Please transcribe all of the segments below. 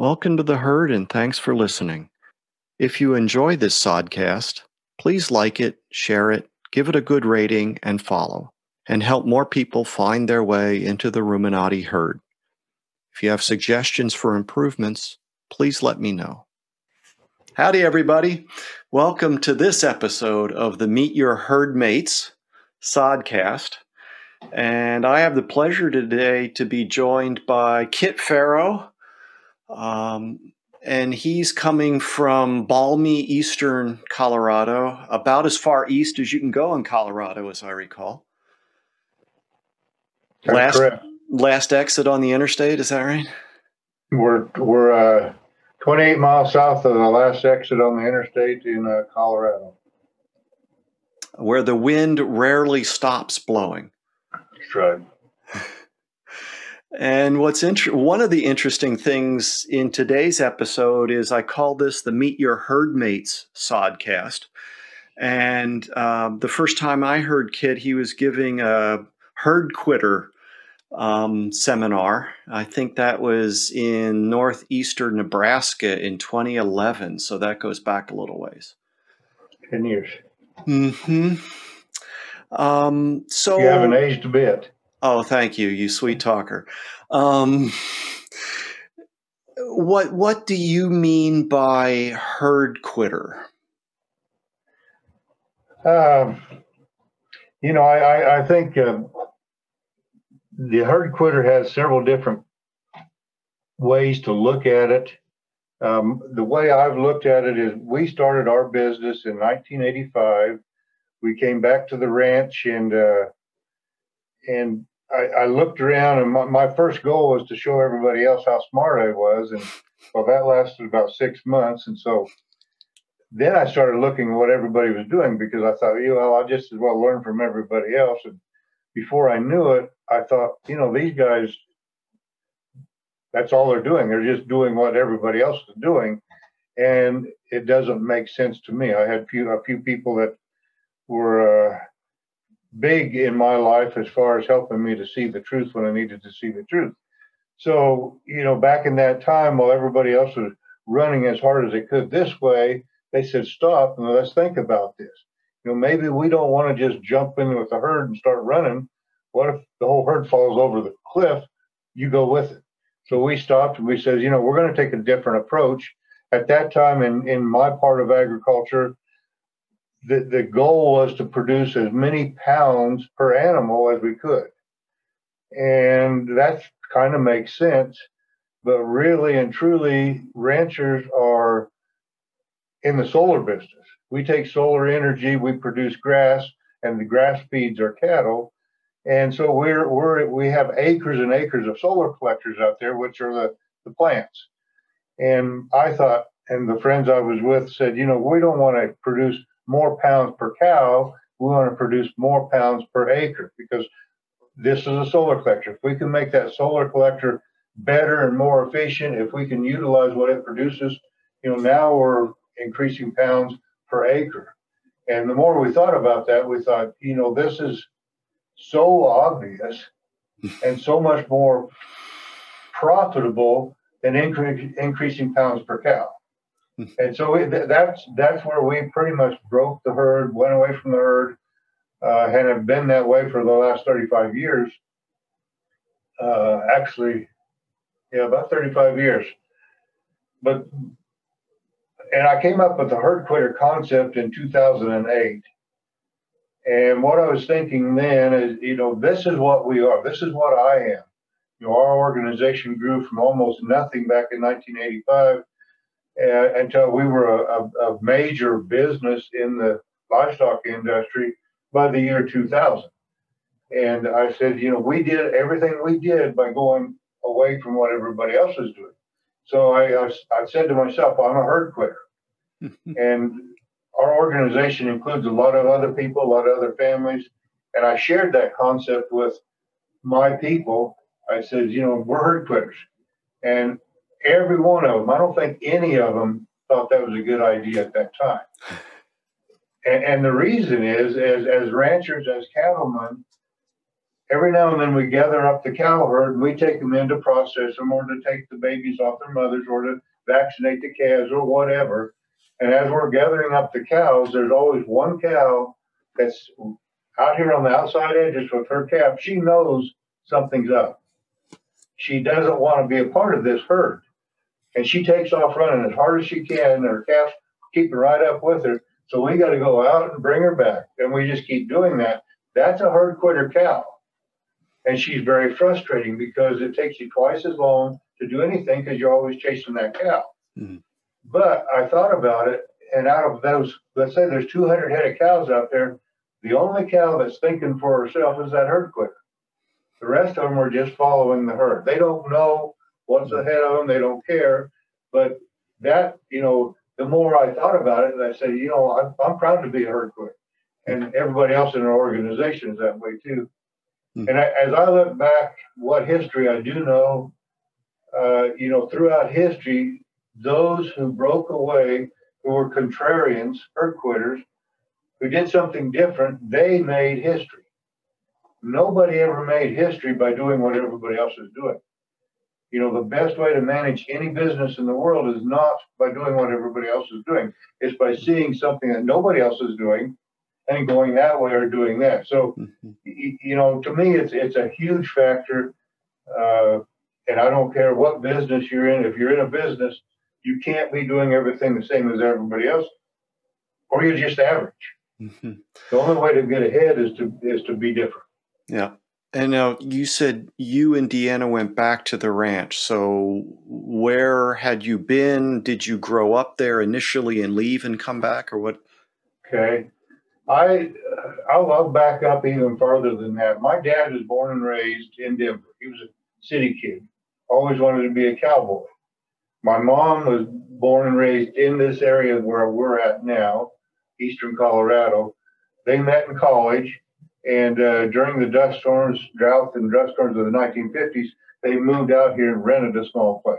Welcome to the herd and thanks for listening. If you enjoy this sodcast, please like it, share it, give it a good rating, and follow, and help more people find their way into the Ruminati herd. If you have suggestions for improvements, please let me know. Howdy, everybody. Welcome to this episode of the Meet Your Herd Mates Sodcast. And I have the pleasure today to be joined by Kit Pharo. Um, and he's coming from balmy eastern Colorado, about as far east as you can go in Colorado, as I recall. That's last correct. last exit on the interstate, is that right? We're we're uh, 28 miles south of the last exit on the interstate in uh, Colorado. Where the wind rarely stops blowing. That's right. And what's inter- one of the interesting things in today's episode is I call this the Meet Your Herd Mates Sodcast. And um, the first time I heard Kit, he was giving a herd quitter um, seminar. I think that was in northeastern Nebraska in 2011. So that goes back a little ways. 10 years. Hmm. Um, so You haven't aged a bit. Oh, thank you, you sweet talker. Um, what what do you mean by herd quitter? Um, you know, I, I, I think uh, the herd quitter has several different ways to look at it. Um, the way I've looked at it is we started our business in 1985. We came back to the ranch and uh, and I, I, looked around and my, my, first goal was to show everybody else how smart I was. And well, that lasted about six months. And so then I started looking at what everybody was doing because I thought, you know, I'll just as well learn from everybody else. And before I knew it, I thought, you know, these guys, that's all they're doing. They're just doing what everybody else is doing. And it doesn't make sense to me. I had few, a few people that were, uh, big in my life as far as helping me to see the truth when I needed to see the truth. So, you know, back in that time while everybody else was running as hard as they could this way, they said, stop and let's think about this. You know, maybe we don't want to just jump in with the herd and start running. What if the whole herd falls over the cliff? You go with it. So we stopped and we said, you know, we're going to take a different approach. At that time in, in my part of agriculture, the, the goal was to produce as many pounds per animal as we could. And that kind of makes sense. But really and truly, ranchers are in the solar business. We take solar energy, we produce grass, and the grass feeds our cattle. And so we're, we're we have acres and acres of solar collectors out there, which are the, the plants. And I thought, and the friends I was with said, you know, we don't want to produce more pounds per cow, we want to produce more pounds per acre because this is a solar collector. If we can make that solar collector better and more efficient, if we can utilize what it produces, you know, now we're increasing pounds per acre. And the more we thought about that, we thought, you know, this is so obvious and so much more profitable than incre- increasing pounds per cow and so we, that's that's where we pretty much broke the herd, went away from the herd, uh, and have been that way for the last 35 years. Uh, actually, yeah, about 35 years. But and I came up with the herd quitter concept in 2008. And what I was thinking then is, you know, this is what we are. This is what I am. You know, our organization grew from almost nothing back in 1985 uh, until we were a, a, a, major business in the livestock industry by the year 2000. And I said, you know, we did everything we did by going away from what everybody else was doing. So I, I, I said to myself, I'm a herd quitter. and our organization includes a lot of other people, a lot of other families. And I shared that concept with my people. I said, you know, we're herd quitters. And every one of them. I don't think any of them thought that was a good idea at that time. And, and the reason is, as as ranchers, as cattlemen, every now and then we gather up the cow herd and we take them in to process them or to take the babies off their mothers or to vaccinate the calves or whatever. And as we're gathering up the cows, there's always one cow that's out here on the outside edges with her calf. She knows something's up. She doesn't want to be a part of this herd. And she takes off running as hard as she can, and her calf keeping right up with her. So we got to go out and bring her back. And we just keep doing that. That's a herd quitter cow. And she's very frustrating because it takes you twice as long to do anything because you're always chasing that cow. Mm-hmm. But I thought about it, and out of those, let's say there's 200 head of cows out there, the only cow that's thinking for herself is that herd quitter. The rest of them are just following the herd. They don't know what's ahead of them. They don't care. But that, you know, the more I thought about it, I said, you know, I'm, I'm proud to be a herd quitter. And everybody else in our organization is that way too. Mm-hmm. And I, as I look back, what history I do know, uh, you know, throughout history, those who broke away, who were contrarians, herd quitters, who did something different, they made history. Nobody ever made history by doing what everybody else is doing. You know, the best way to manage any business in the world is not by doing what everybody else is doing. It's by seeing something that nobody else is doing and going that way or doing that. So, mm-hmm. you know, to me, it's it's a huge factor. Uh, and I don't care what business you're in. If you're in a business, you can't be doing everything the same as everybody else, or you're just average. Mm-hmm. The only way to get ahead is to is to be different. Yeah. And now you said you and Deanna went back to the ranch. So where had you been? Did you grow up there initially and leave and come back, or what? Okay, I uh, I'll, I'll back up even further than that. My dad was born and raised in Denver. He was a city kid. Always wanted to be a cowboy. My mom was born and raised in this area where we're at now, eastern Colorado. They met in college, and uh, during the dust storms, drought and dust storms of the 1950s, they moved out here and rented a small place.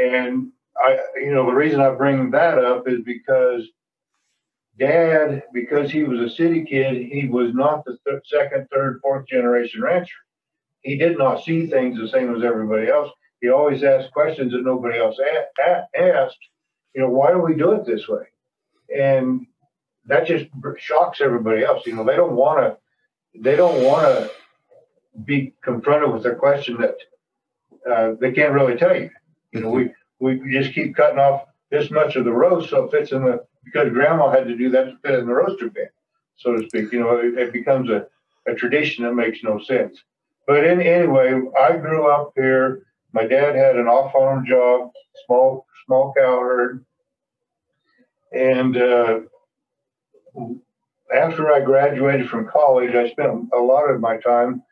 And I, you know, the reason I bring that up is because dad, because he was a city kid, he was not the th- second, third, fourth generation rancher. He did not see things the same as everybody else. He always asked questions that nobody else a- a- asked. You know, why do we do it this way? And that just shocks everybody else. You know, they don't want to, they don't want to be confronted with a question that uh, they can't really tell you. You know, we we just keep cutting off this much of the roast so it fits in the because grandma had to do that to fit in the roaster bin, so to speak. You know, it, it becomes a, a tradition that makes no sense. But in, anyway, I grew up here. My dad had an off-farm job, small small cow herd, and uh, after I graduated from college, I spent a lot of my time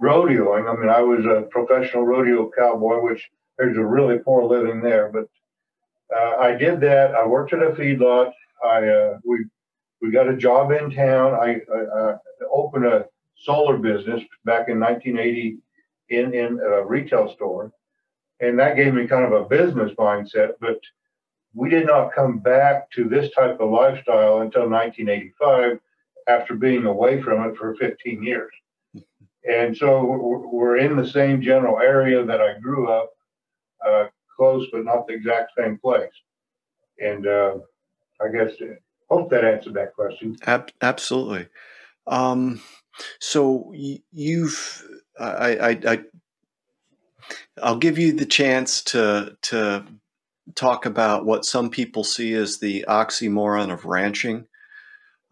rodeoing. I mean, I was a professional rodeo cowboy, which there's a really poor living there, but uh, I did that. I worked at a feedlot. I uh, we we got a job in town. I, I, I, opened a solar business back in 1980 in in a retail store, and that gave me kind of a business mindset. But we did not come back to this type of lifestyle until 1985, after being away from it for 15 years. And so we're in the same general area that I grew up. Uh, close, but not the exact same place. And uh, I guess hope that answered that question. Ab- absolutely. Um, so you've I, I, I I'll give you the chance to to talk about what some people see as the oxymoron of ranching.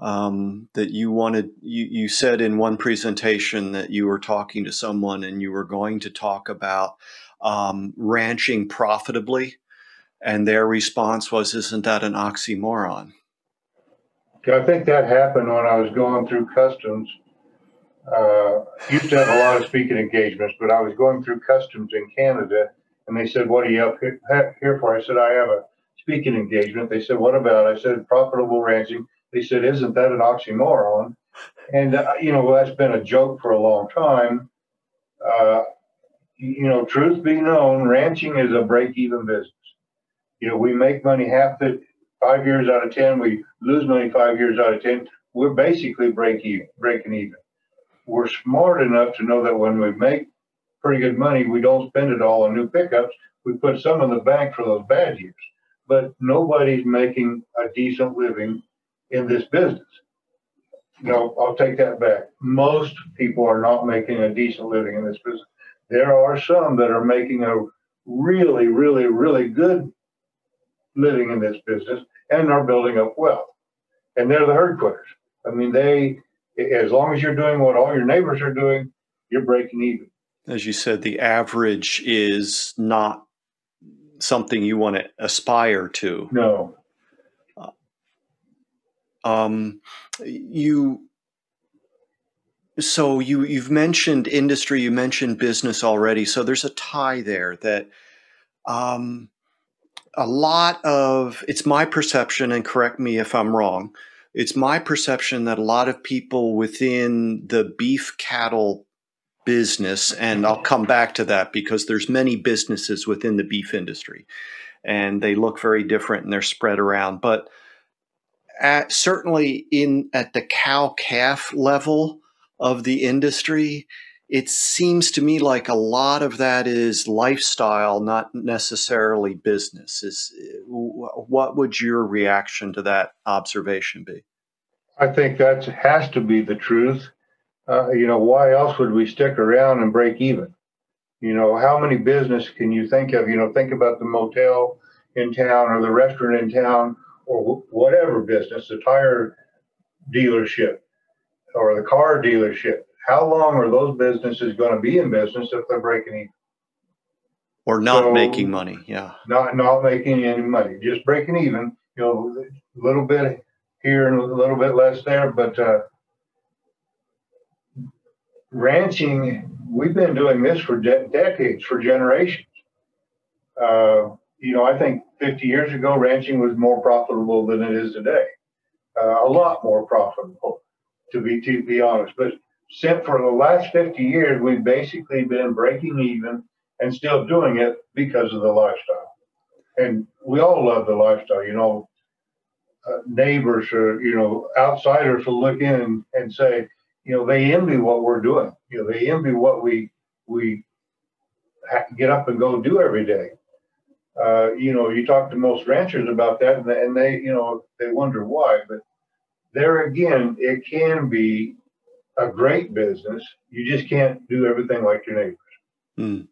Um, that you wanted, you, you said in one presentation that you were talking to someone and you were going to talk about um, ranching profitably. And their response was, Isn't that an oxymoron? I think that happened when I was going through customs. Uh, used to have a lot of speaking engagements, but I was going through customs in Canada, and they said, "What are you up here for?" I said, "I have a speaking engagement." They said, "What about?" I said, "Profitable ranching." They said, "Isn't that an oxymoron?" And uh, you know, that's been a joke for a long time. Uh, you know, truth be known, ranching is a break-even business. You know, we make money half the five years out of ten. We lose money five years out of ten. We're basically break even, breaking even. we're smart enough to know that when we make pretty good money, we don't spend it all on new pickups. We put some in the bank for those bad years. But nobody's making a decent living in this business. No, I'll take that back. Most people are not making a decent living in this business. There are some that are making a really, really, really good living in this business and are building up wealth. And they're the herd quitters. I mean, they, as long as you're doing what all your neighbors are doing, you're breaking even. As you said, the average is not something you want to aspire to. No. Um, you so you you've mentioned industry, you mentioned business already. So there's a tie there that um, a lot of it's my perception, and correct me if I'm wrong. It's my perception that a lot of people within the beef cattle business, and I'll come back to that because there's many businesses within the beef industry, and they look very different and they're spread around. But at certainly in at the cow calf level of the industry, it seems to me like a lot of that is lifestyle, not necessarily business. Is what would your reaction to that observation be? I think that has to be the truth. Uh, you know, why else would we stick around and break even? You know, how many business can you think of? You know, think about the motel in town or the restaurant in town or whatever business, the tire dealership or the car dealership, how long are those businesses going to be in business if they're breaking even? Or not so, making money, yeah. Not not making any money, just breaking even. You know, a little bit here and a little bit less there, but uh, ranching, we've been doing this for de- decades, for generations. Uh, you know, I think 50 years ago, ranching was more profitable than it is today. Uh, a lot more profitable, to be to be honest. But since for the last 50 years, we've basically been breaking even and still doing it because of the lifestyle. And we all love the lifestyle. You know, uh, neighbors or you know outsiders will look in and, and say, you know, they envy what we're doing. You know, they envy what we we get up and go do every day uh, you know, you talk to most ranchers about that, and, and they, you know, they wonder why. But there again, it can be a great business. You just can't do everything like your neighbors. Mm.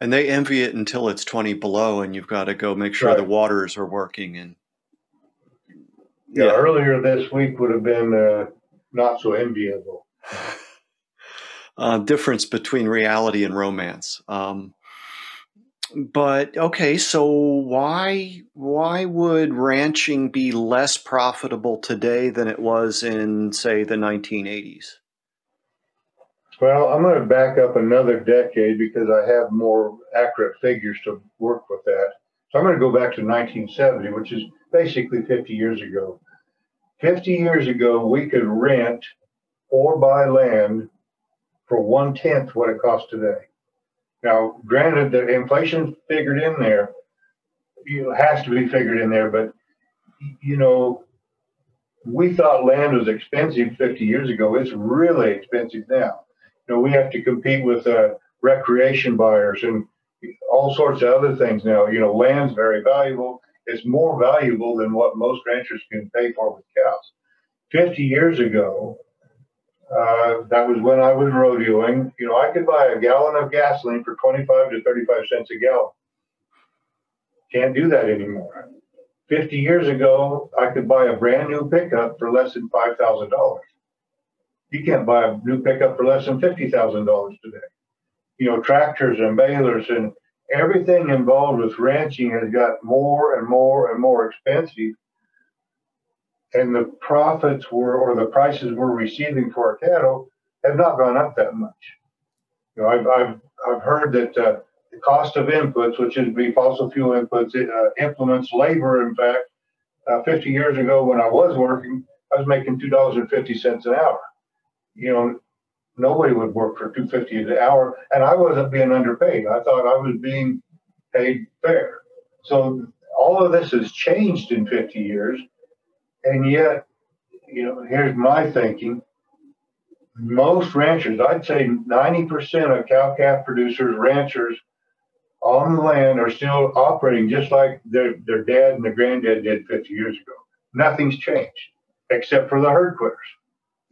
And they envy it until it's 20 below, and you've got to go make sure right. the waters are working. And yeah, yeah, earlier this week would have been uh, not so enviable. uh, difference between reality and romance. Um, but okay, so why why would ranching be less profitable today than it was in say the 1980s? Well, I'm going to back up another decade because I have more accurate figures to work with that. So I'm going to go back to 1970, which is basically 50 years ago. 50 years ago, we could rent or buy land for one tenth what it costs today. Now, granted, the inflation figured in there, know, has to be figured in there, but you know, we thought land was expensive 50 years ago. It's really expensive now. You know, we have to compete with uh, recreation buyers and all sorts of other things now. You know, land's very valuable. It's more valuable than what most ranchers can pay for with cows. 50 years ago, uh, that was when I was rodeoing. You know, I could buy a gallon of gasoline for 25 to 35 cents a gallon. Can't do that anymore. 50 years ago, I could buy a brand new pickup for less than $5,000. You can't buy a new pickup for less than $50,000 today. You know, tractors and balers and everything involved with ranching has got more and more and more expensive and the profits were or the prices we're receiving for our cattle have not gone up that much. You know, I've I've, I've heard that uh, the cost of inputs, which would be fossil fuel inputs, it, uh, implements labor. In fact, uh, 50 years ago when I was working, I was making two dollars and fifty cents an hour. You know, nobody would work for 250 an hour, and I wasn't being underpaid. I thought I was being paid fair. So all of this has changed in 50 years and yet, you know, here's my thinking. most ranchers, I'd say 90% of cow calf producers, ranchers on the land are still operating just like their, their dad and their granddad did 50 years ago. Nothing's changed except for the herd quitters.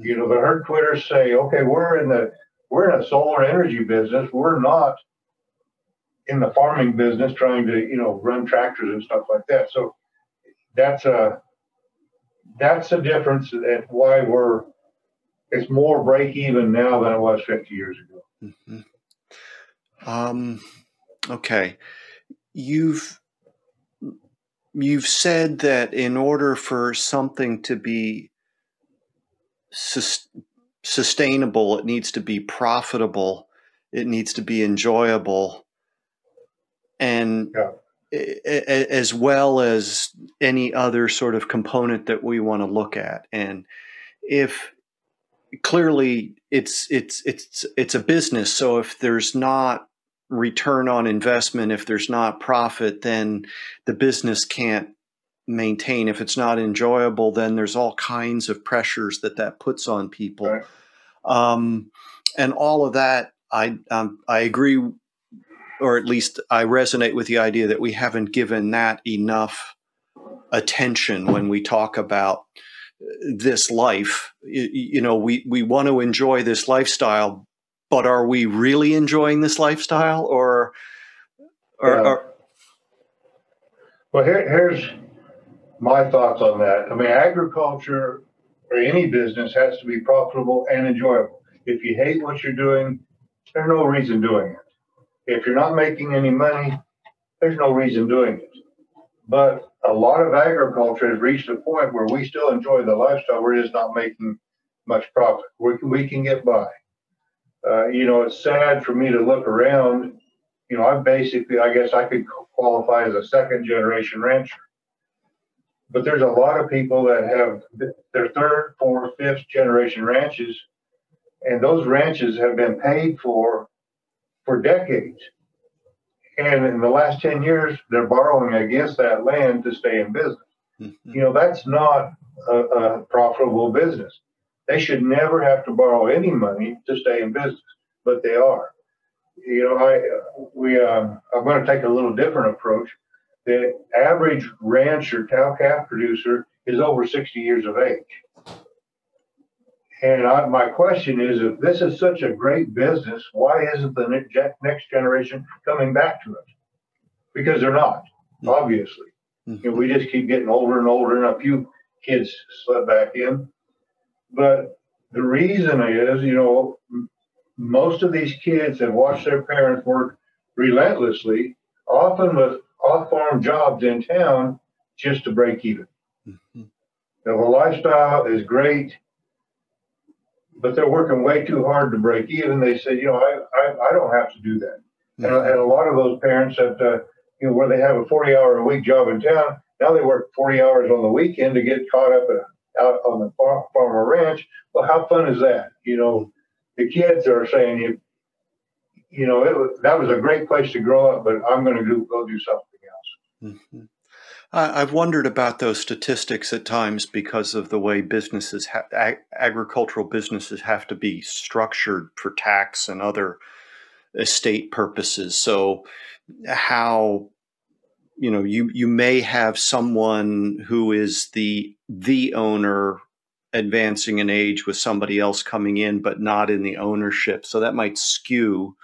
You know, the herd quitter say, okay, we're in the we're in a solar energy business. We're not in the farming business trying to, you know, run tractors and stuff like that. So that's a that's a difference and why we're it's more break even now than it was 50 years ago. Mm-hmm. Um, okay, you've you've said that in order for something to be sus- sustainable, it needs to be profitable, it needs to be enjoyable, and yeah. as well as any other sort of component that we want to look at. And if clearly it's it's it's it's a business, so if there's not return on investment, if there's not profit, then the business can't maintain. If it's not enjoyable, then there's all kinds of pressures that that puts on people. Right. Um, and all of that, I um, I agree, or at least I resonate with the idea that we haven't given that enough attention when we talk about this life. You, you know, we we want to enjoy this lifestyle, but are we really enjoying this lifestyle, or, or, yeah. or well, here, here's my thoughts on that. I mean, agriculture or any business has to be profitable and enjoyable. If you hate what you're doing, there's no reason doing it. If you're not making any money, there's no reason doing it. But a lot of agriculture has reached a point where we still enjoy the lifestyle. We're just not making much profit. We can, we can get by. Uh, you know, it's sad for me to look around. You know, I'm basically, I guess I could qualify as a second generation rancher but there's a lot of people that have their third, fourth, fifth generation ranches, and those ranches have been paid for for decades. And in the last 10 years, they're borrowing against that land to stay in business. Mm-hmm. You know, that's not a, a, profitable business. They should never have to borrow any money to stay in business, but they are. You know, I we uh, I'm going to take a little different approach the average rancher cow calf producer is over 60 years of age. And I, my question is if this is such a great business, why isn't the next generation coming back to it? Because they're not, mm-hmm. obviously. Mm-hmm. You know, we just keep getting older and older, and a few kids slip back in. But the reason is, you know, most of these kids have watched their parents work relentlessly, often with off farm jobs in town just to break even. Mm-hmm. Now, the lifestyle is great, but they're working way too hard to break even. They say, you know, I, I, I don't have to do that. Mm-hmm. And, and, a lot of those parents that, uh, you know, where they have a 40 hour a week job in town, now they work 40 hours on the weekend to get caught up out on the farm, farm or ranch. Well, how fun is that? You know, the kids are saying, you, you know, it was, that was a great place to grow up, but I'm going to go, go do something Mm-hmm. I've wondered about those statistics at times because of the way businesses, ha- ag- agricultural businesses, have to be structured for tax and other estate purposes. So, how you know you you may have someone who is the the owner advancing in age with somebody else coming in, but not in the ownership. So that might skew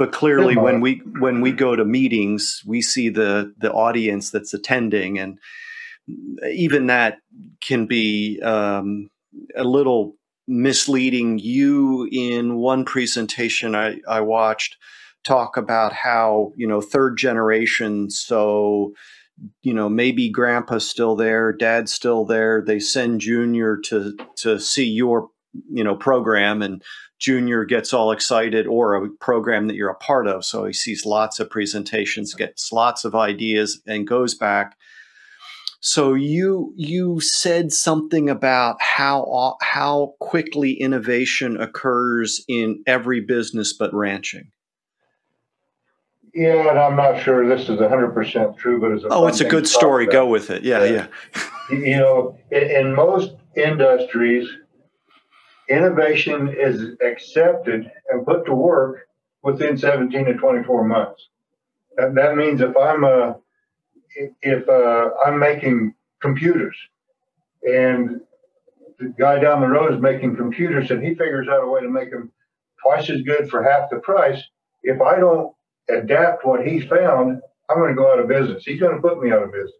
but clearly when we when we go to meetings we see the the audience that's attending and even that can be um, a little misleading. You in one presentation I, I watched talk about how you know third generation so you know maybe grandpa's still there dad's still there they send junior to to see your you know program and junior gets all excited or a program that you're a part of. So he sees lots of presentations gets lots of ideas and goes back. So you you said something about how how quickly innovation occurs in every business but ranching. Yeah and i'm not sure this is 100% true but it's oh it's a good story. Go with it. Yeah. yeah. You know in, in most industries innovation is accepted and put to work within 17 to 24 months. That, that means if I'm uh, if uh, I'm making computers and the guy down the road is making computers and he figures out a way to make them twice as good for half the price, if I don't adapt what he found, I'm going to go out of business. He's going to put me out of business.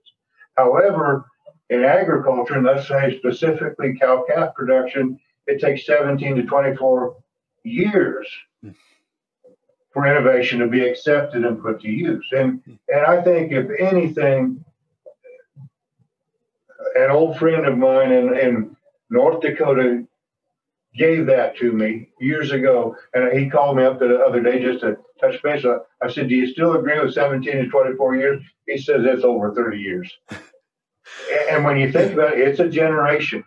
However, in agriculture, and let's say specifically cow calf production, it takes 17 to 24 years for innovation to be accepted and put to use. And and I think if anything, an old friend of mine in, in North Dakota gave that to me years ago, and he called me up the other day just to touch base. I said, "Do you still agree with 17 to 24 years?" He says it's over 30 years. and when you think about it, it's a generation.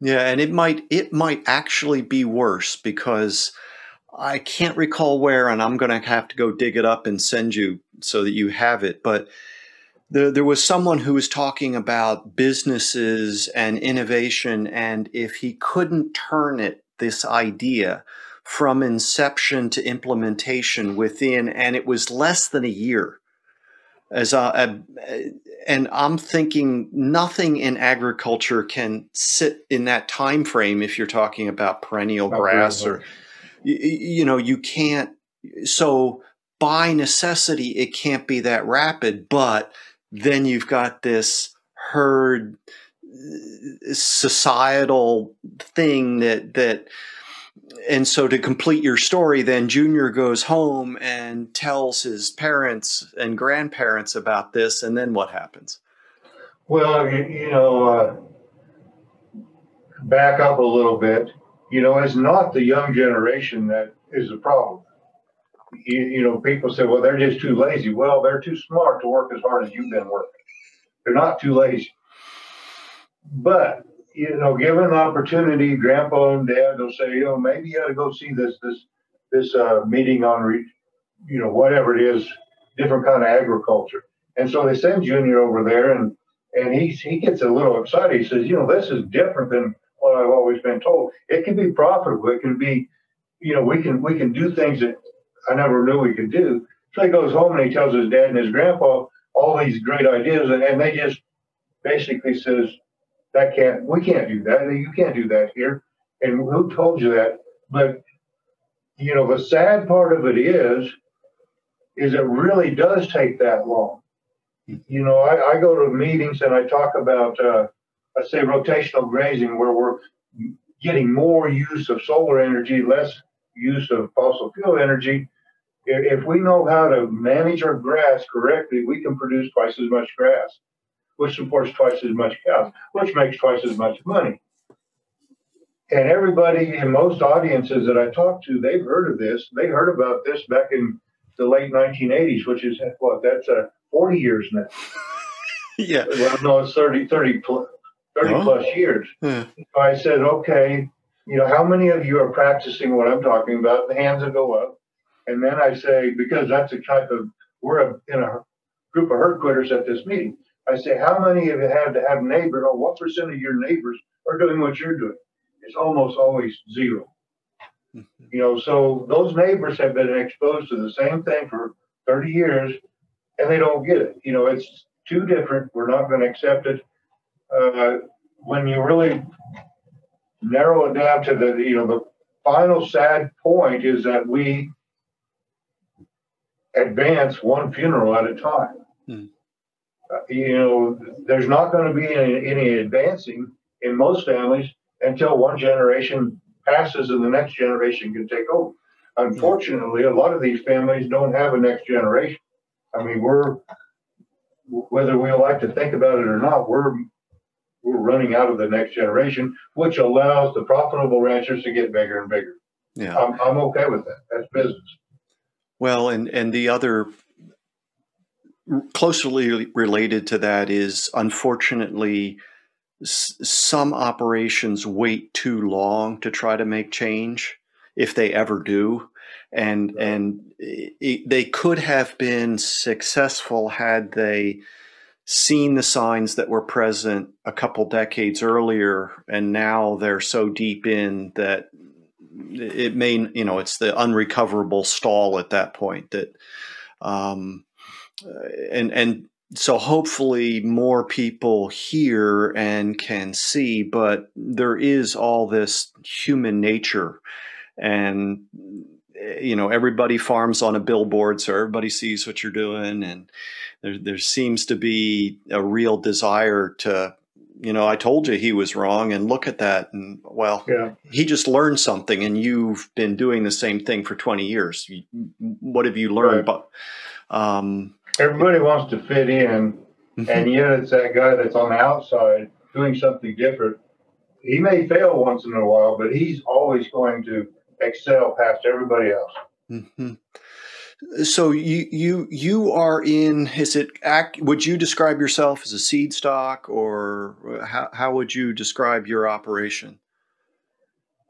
Yeah, and it might it might actually be worse because I can't recall where, and I'm going to have to go dig it up and send you so that you have it. But there, there was someone who was talking about businesses and innovation, and if he couldn't turn it, this idea, from inception to implementation within, and it was less than a year. As a, a, and I'm thinking nothing in agriculture can sit in that time frame if you're talking about perennial Not grass or you, you know you can't so by necessity it can't be that rapid but then you've got this herd uh, societal thing that that and so to complete your story then junior goes home and tells his parents and grandparents about this and then what happens? Well you, you know uh, back up a little bit. You know it's not the young generation that is the problem. You, you know people say well they're just too lazy. Well they're too smart to work as hard as you've been working. They're not too lazy. But you know, given the opportunity, Grandpa and Dad will say, you know, maybe you ought to go see this this this uh, meeting on, re- you know, whatever it is, different kind of agriculture. And so they send Junior over there, and and he he gets a little excited. He says, you know, this is different than what I've always been told. It can be profitable. It can be, you know, we can we can do things that I never knew we could do. So he goes home and he tells his dad and his grandpa all these great ideas, and, and they just basically says, that can't, we can't do that. You can't do that here. And who told you that? But, you know, the sad part of it is, is it really does take that long. You know, I, I go to meetings and I talk about, uh, let's say, rotational grazing, where we're getting more use of solar energy, less use of fossil fuel energy. If we know how to manage our grass correctly, we can produce twice as much grass which supports twice as much cows, which makes twice as much money. And everybody in most audiences that I talk to, they've heard of this. They heard about this back in the late 1980s, which is what that's uh, 40 years now. yeah. Well, no, it's 30, 30, 30 oh. plus years. Yeah. So I said, okay, you know, how many of you are practicing what I'm talking about? The hands that go up. And then I say, because that's a type of, we're in a group of herd quitters at this meeting. I say, how many of you have to have neighbors, or what percent of your neighbors are doing what you're doing? It's almost always 0 mm-hmm. You know, so those neighbors have been exposed to the same thing for 30 years and they don't get it. You know, it's too different. We're not going to accept it. Uh, when you really narrow it down to the, you know, the final sad point is that we advance one funeral at a time. Mm Uh, you know, there's not going to be any, any advancing in most families until one generation passes and the next generation can take over. Unfortunately, a lot of these families don't have a next generation. I mean, we're whether we like to think about it or not, we're we're running out of the next generation, which allows the profitable ranchers to get bigger and bigger. Yeah, I'm, I'm okay with that. That's business. Well, and and the other closely related to that is unfortunately some operations wait too long to try to make change if they ever do. And and it, they could have been successful had they seen the signs that were present a couple decades earlier and now they're so deep in that it may you know it's the unrecoverable stall at that point that um, and and so hopefully more people hear and can see but there is all this human nature and you know everybody farms on a billboard so everybody sees what you're doing and there, there seems to be a real desire to you know i told you he was wrong and look at that and well yeah. he just learned something and you've been doing the same thing for 20 years what have you learned right. but um, everybody wants to fit in, mm-hmm. and yet it's that guy that's on the outside doing something different. He may fail once in a while, but he's always going to excel past everybody else. Mm-hmm. So you you you are in. Is it? Act, would you describe yourself as a seed stock, or how how would you describe your operation?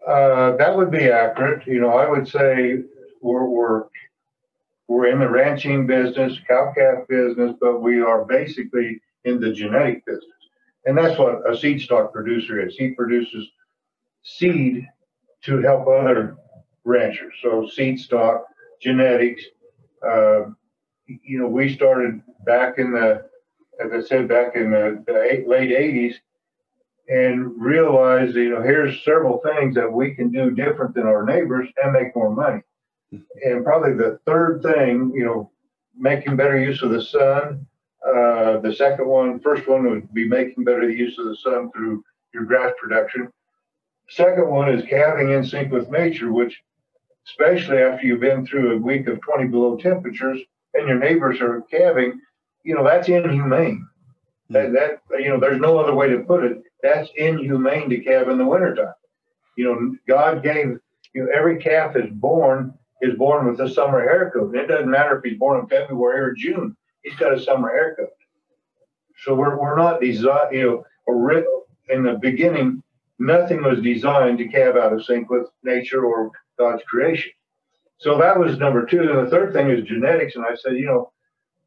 Uh, that would be accurate. You know, I would say we're, we're we're in the ranching business, cow calf business, but we are basically in the genetic business. And that's what a seed stock producer is. He produces seed to help other ranchers. So seed stock, genetics. Uh, you know, we started back in the, as I said, back in the, the eight, late 80s and realized, you know, here's several things that we can do different than our neighbors and make more money. And probably the third thing, you know, making better use of the sun. Uh, the second one, first one would be making better use of the sun through your grass production. Second one is calving in sync with nature, which, especially after you've been through a week of 20 below temperatures and your neighbors are calving, you know, that's inhumane. Hmm. That, that you know, there's no other way to put it. That's inhumane to calve in the wintertime. You know, God gave you know, every calf is born is born with a summer haircut. It doesn't matter if he's born in February or June. He's got a summer haircut. So we're, we're not designed, you know, in the beginning, nothing was designed to calve out of sync with nature or God's creation. So that was number two. And the third thing is genetics. And I said, you know,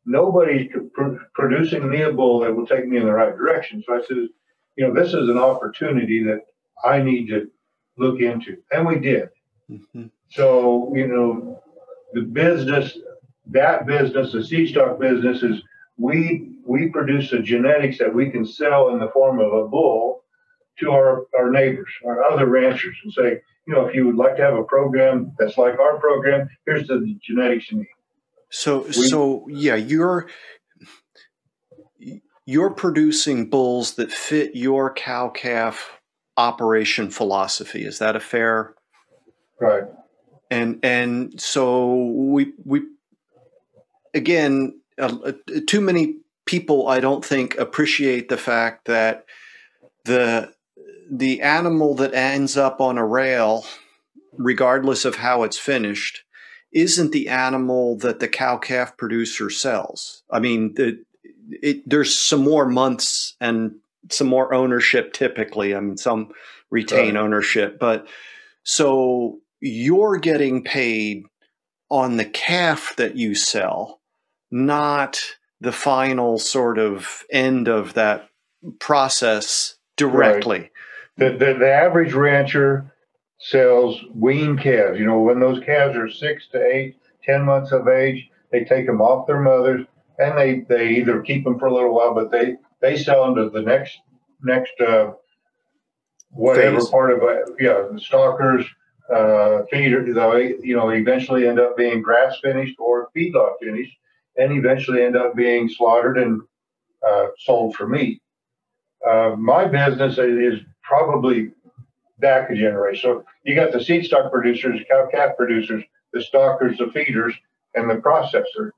nobody's pr- producing me a bull that will take me in the right direction. So I said, you know, this is an opportunity that I need to look into. And we did. Mm-hmm. So, you know, the business, that business, the seed stock business is we we produce the genetics that we can sell in the form of a bull to our, our neighbors, our other ranchers, and say, you know, if you would like to have a program that's like our program, here's the genetics you need. So, we, so yeah, you're you're producing bulls that fit your cow calf operation philosophy. Is that a fair? Right and and so we we again uh, uh, too many people I don't think appreciate the fact that the the animal that ends up on a rail regardless of how it's finished isn't the animal that the cow calf producer sells i mean the, it, there's some more months and some more ownership typically i mean some retain right. ownership but so you're getting paid on the calf that you sell, not the final sort of end of that process directly. Right. The, the, the average rancher sells wean calves. You know, when those calves are six to eight, ten months of age, they take them off their mothers and they, they either keep them for a little while, but they, they sell them to the next next uh, whatever Phase. part of it. Yeah, the stockers, uh, feeder, you know, eventually end up being grass finished or feedlot finished, and eventually end up being slaughtered and uh, sold for meat. Uh, my business is probably back a generation. So you got the seed stock producers, cow calf producers, the stockers, the feeders, and the processor.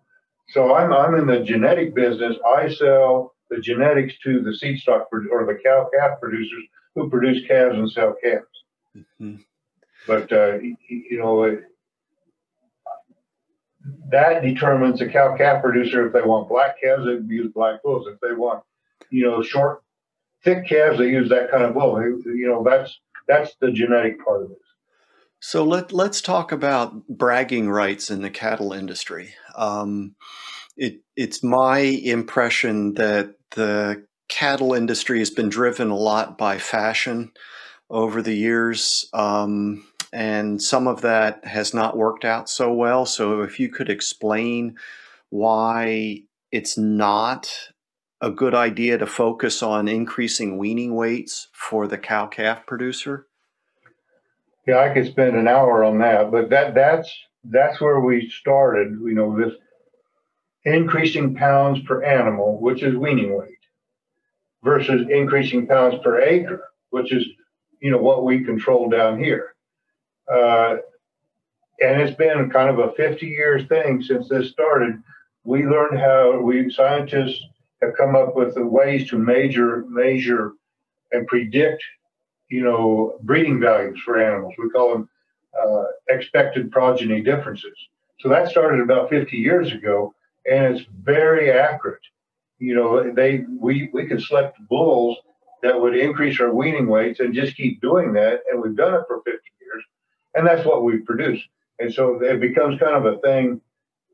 So I'm I'm in the genetic business. I sell the genetics to the seed stock or the cow calf producers who produce calves and sell calves. Mm-hmm. But uh, you know, that determines a cow calf producer if they want black calves, they use black bulls. If they want, you know, short, thick calves, they use that kind of bull. You know, that's that's the genetic part of it. So let let's talk about bragging rights in the cattle industry. Um, it it's my impression that the cattle industry has been driven a lot by fashion over the years. Um, and some of that has not worked out so well. So, if you could explain why it's not a good idea to focus on increasing weaning weights for the cow calf producer? Yeah, I could spend an hour on that, but that that's that's where we started. You know, this increasing pounds per animal, which is weaning weight, versus increasing pounds per acre, which is you know what we control down here. Uh, and it's been kind of a 50 years thing since this started. We learned how we scientists have come up with the ways to measure measure and predict you know breeding values for animals. We call them uh, expected progeny differences. So that started about 50 years ago, and it's very accurate. You know, they we we could select bulls that would increase our weaning weights and just keep doing that, and we've done it for 50 years, and that's what we produce. And so it becomes kind of a thing.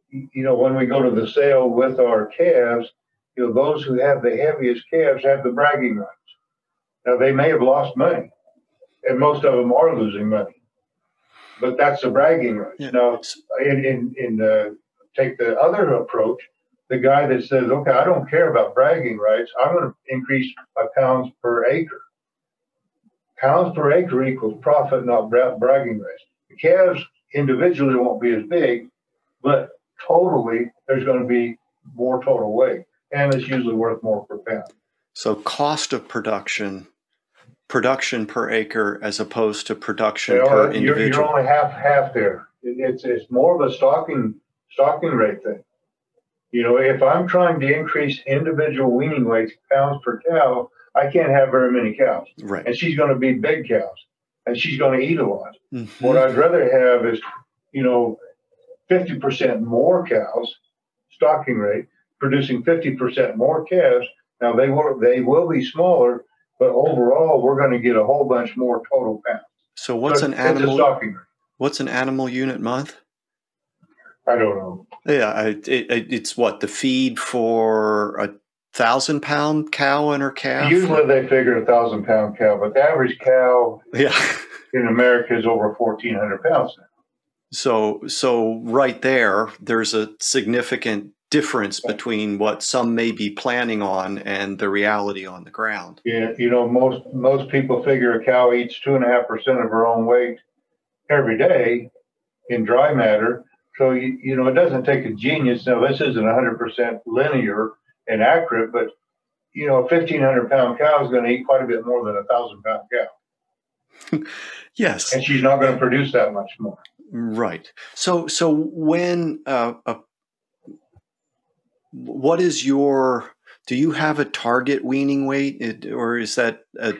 You know, when we go to the sale with our calves, you know, those who have the heaviest calves have the bragging rights. Now they may have lost money, and most of them are losing money, but that's the bragging rights. Yeah. Now, in in, in uh, take the other approach, the guy that says, "Okay, I don't care about bragging rights. I'm going to increase my pounds per acre." Pounds per acre equals profit, not bra- bragging rights. The calves individually won't be as big, but totally there's going to be more total weight and it's usually worth more per pound. So cost of production, production per acre as opposed to production per individual. You're, you're, only half half there. It's it's more of a stocking stocking rate thing. You know, if I'm trying to increase individual weaning weights pounds per cow, I can't have very many cows. Right. And she's going to be big cows, and she's going to eat a lot. Mm-hmm. What I'd rather have is, you know, 50% more cows, stocking rate, producing 50% more calves. Now they will they will be smaller, but overall we're going to get a whole bunch more total pounds. So what's so an animal? What's an animal unit month? I don't know. Yeah, it, it, it's what the feed for a thousand pound cow and her calf. Usually they figure a thousand pound cow, but the average cow yeah. in America is over fourteen hundred pounds now. So so right there, there's a significant difference between what some may be planning on and the reality on the ground. Yeah, you know, most most people figure a cow eats two and a half percent of her own weight every day in dry matter. So you, you know, it doesn't take a genius. Now this isn't 100% linear and accurate, but you know, a 1,500 pound cow is going to eat quite a bit more than a thousand pound cow. yes, and she's not going to produce that much more. Right. So, so when uh, a what is your do you have a target weaning weight or is that a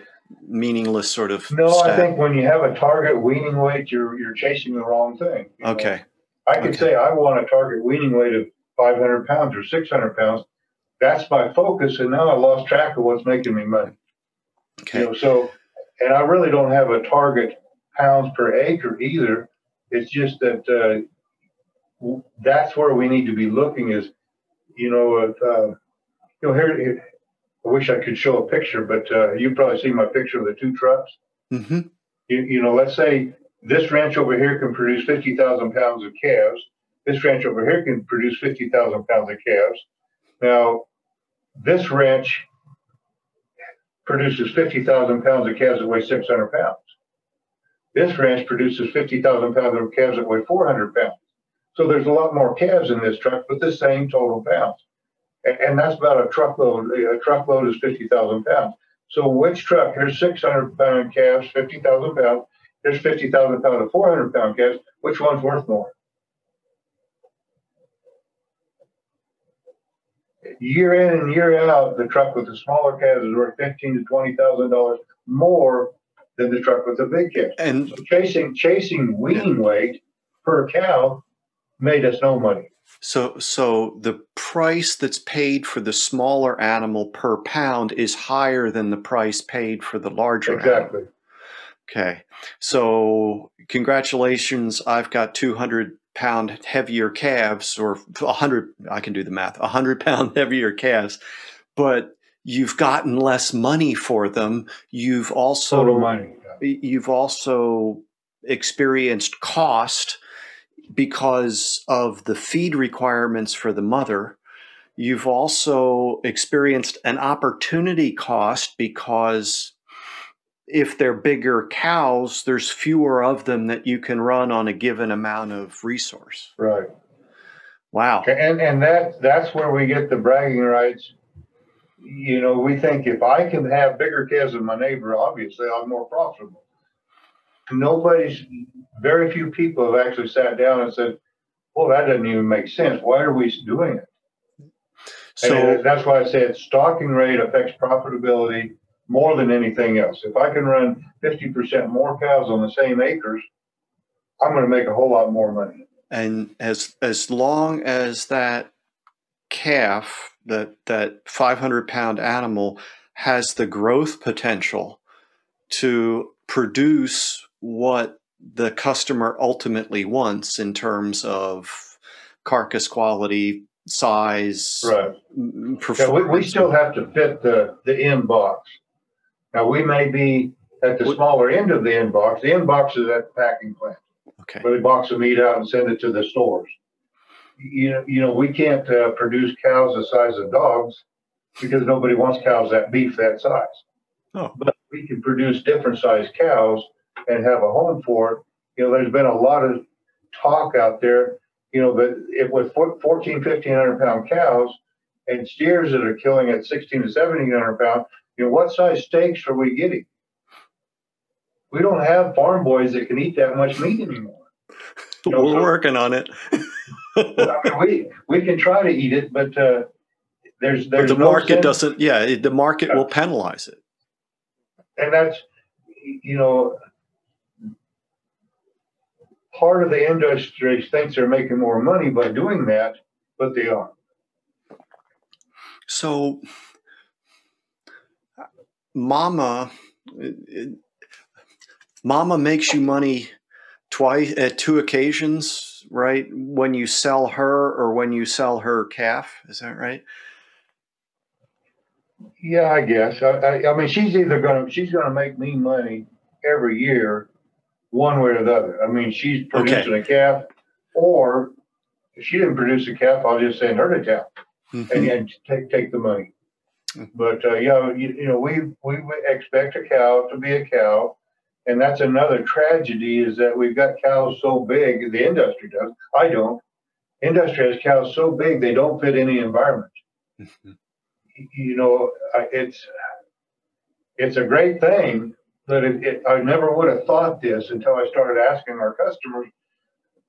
meaningless sort of no stat? i think when you have a target weaning weight you're you're chasing the wrong thing okay know? i could okay. say i want a target weaning weight of 500 pounds or 600 pounds that's my focus and now i lost track of what's making me money okay you know, so and i really don't have a target pounds per acre either it's just that uh, that's where we need to be looking is you know, uh, you know, here, I wish I could show a picture, but uh, you probably see my picture of the two trucks. Mm-hmm. You, you, know, let's say this ranch over here can produce 50,000 pounds of calves. This ranch over here can produce 50,000 pounds of calves. Now, this ranch produces 50,000 pounds of calves that weigh 600 pounds. This ranch produces 50,000 pounds of calves that weigh 400 pounds. So there's a lot more calves in this truck, but the same total pounds. And, and that's about a truckload. A truckload is 50,000 pounds. So which truck? Here's 600 pound calves, 50,000 pounds. Here's 50,000 pounds of 400 pound calves. Which one's worth more? Year in and year out, the truck with the smaller calves is worth fifteen to twenty thousand dollars more than the truck with the big calves. And so chasing chasing weaning weight per cow made us no money. So, so the price that's paid for the smaller animal per pound is higher than the price paid for the larger exactly. Animal. Okay. So, congratulations. I've got 200 pound heavier calves, or 100, I can do the math, 100 pound heavier calves, but you've gotten less money for them. You've also, Total money. Yeah. You've also experienced cost because of the feed requirements for the mother. You've also experienced an opportunity cost because if they're bigger cows, there's fewer of them that you can run on a given amount of resource. Right. Wow. And and that that's where we get the bragging rights. You know, we think if I can have bigger calves than my neighbor, obviously I'm more profitable. Nobody's very few people have actually sat down and said, Well, that doesn't even make sense. Why are we doing it? So and that's why I said stocking rate affects profitability more than anything else. If I can run 50% more cows on the same acres, I'm going to make a whole lot more money. And as as long as that calf, that that 500 pound animal, has the growth potential to produce what the customer ultimately wants in terms of carcass quality, size, right? Performance. Yeah, we, we still have to fit the the end box. Now we may be at the smaller end of the end box. The end box is at the packing plant. Okay. Where they box the meat out and send it to the stores. You know, you know, we can't uh, produce cows the size of dogs because nobody wants cows that beef that size. Oh. But we can produce different size cows and have a home for it. You know, there's been a lot of talk out there, you know, that if with 14, 1500 pound cows and steers that are killing at 16 to 1700 pounds, you know, what size steaks are we getting? We don't have farm boys that can eat that much meat anymore. You know, We're so, working on it. I mean, we we can try to eat it, but uh, there's there's but the no market sense. doesn't. Yeah, the market will penalize it. And that's you know part of the industry thinks they're making more money by doing that, but they aren't. So mama mama makes you money twice at two occasions right? When you sell her or when you sell her calf. Is that right? Yeah i guess. I, I, I mean she's either gonna she's gonna make me money every year one way or the other. I mean she's producing okay. a calf or if she didn't produce a calf i'll just send her to town mm-hmm. and, and take take the money but uh, yeah, you, you know, we we expect a cow to be a cow, and that's another tragedy is that we've got cows so big. The industry does. I don't. Industry has cows so big they don't fit any environment. Mm-hmm. You know, it's it's a great thing, but it, it, I never would have thought this until I started asking our customers.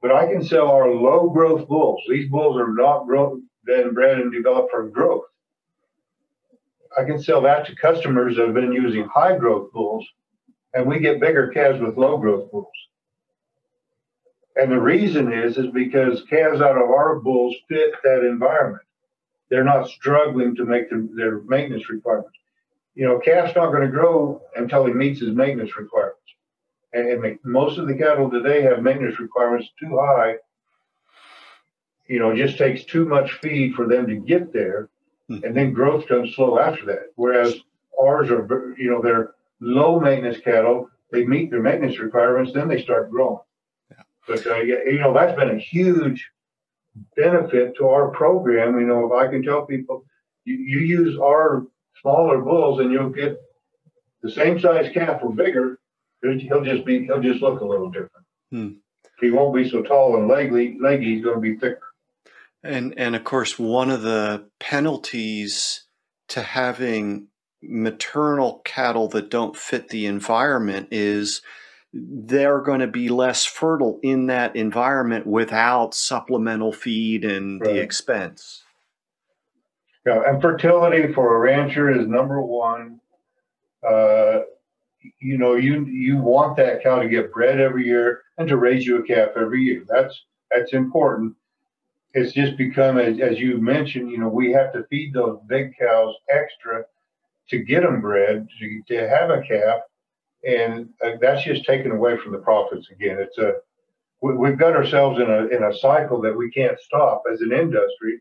But I can sell our low growth bulls. These bulls are not grown, been bred and developed for growth. I can sell that to customers that have been using high growth bulls, and we get bigger calves with low growth bulls. And the reason is is because calves out of our bulls fit that environment. They're not struggling to make the, their maintenance requirements. You know, calf's not going to grow until he meets his maintenance requirements. And, and most of the cattle today have maintenance requirements too high. You know, it just takes too much feed for them to get there Hmm. and then growth comes slow after that. Whereas ours are, you know, they're low maintenance cattle. They meet their maintenance requirements, then they start growing. Yeah. But uh, you know, that's been a huge benefit to our program. You know, if I can tell people, you, you use our smaller bulls, and you'll get the same size calf or bigger. He'll just be, he'll just look a little different. Hmm. He won't be so tall and leggy. Leggy, he's going to be thicker. And and of course, one of the penalties to having maternal cattle that don't fit the environment is they're going to be less fertile in that environment without supplemental feed and right. the expense. Yeah, and fertility for a rancher is number one. Uh, you know, you you want that cow to get bred every year and to raise you a calf every year. That's that's important it's just become as, as you mentioned you know we have to feed those big cows extra to get them bred to, to have a calf. And uh, that's just taken away from the profits again. It's a we, have got ourselves in a in a cycle that we can't stop as an industry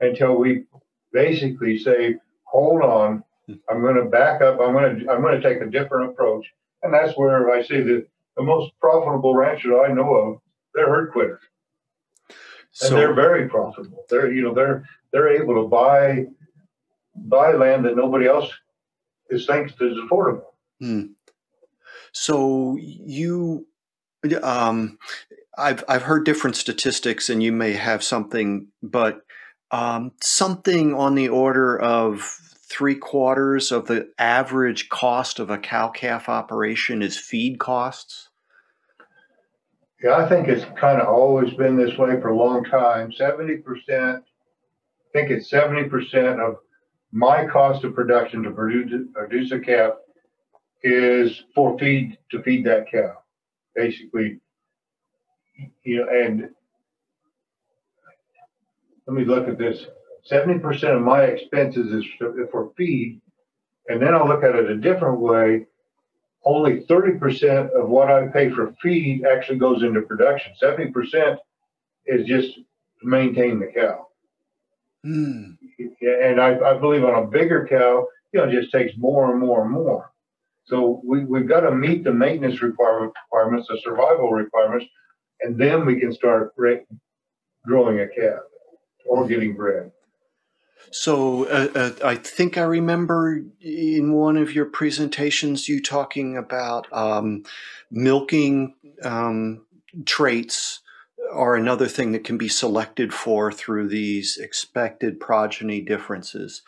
until we basically say hold on i'm going to back up. I'm going to i'm going to take a different approach. And that's where i see that the most profitable ranchers I know of, they're herd quitters. And So they're very profitable. They're you know they're they're able to buy buy land that nobody else is thinks is affordable. Hmm. So you, um, I've I've heard different statistics, and you may have something, but um, something on the order of three quarters of the average cost of a cow calf operation is feed costs. Yeah, I think it's kind of always been this way for a long time. Seventy percent, I think it's seventy percent of my cost of production to produce produce a calf is for feed to feed that cow, basically. You know, and let me look at this. Seventy percent of my expenses is for feed, and then I'll look at it a different way. Only thirty percent of what I pay for feed actually goes into production. Seventy percent is just to maintain the cow. Hmm. And I, I believe on a bigger cow, you know, it just takes more and more and more. So we, we've got to meet the maintenance requirement, requirements, the survival requirements, and then we can start growing a calf or getting bred. So uh, uh, I think I remember in one of your presentations you talking about um, milking um, traits are another thing that can be selected for through these expected progeny differences.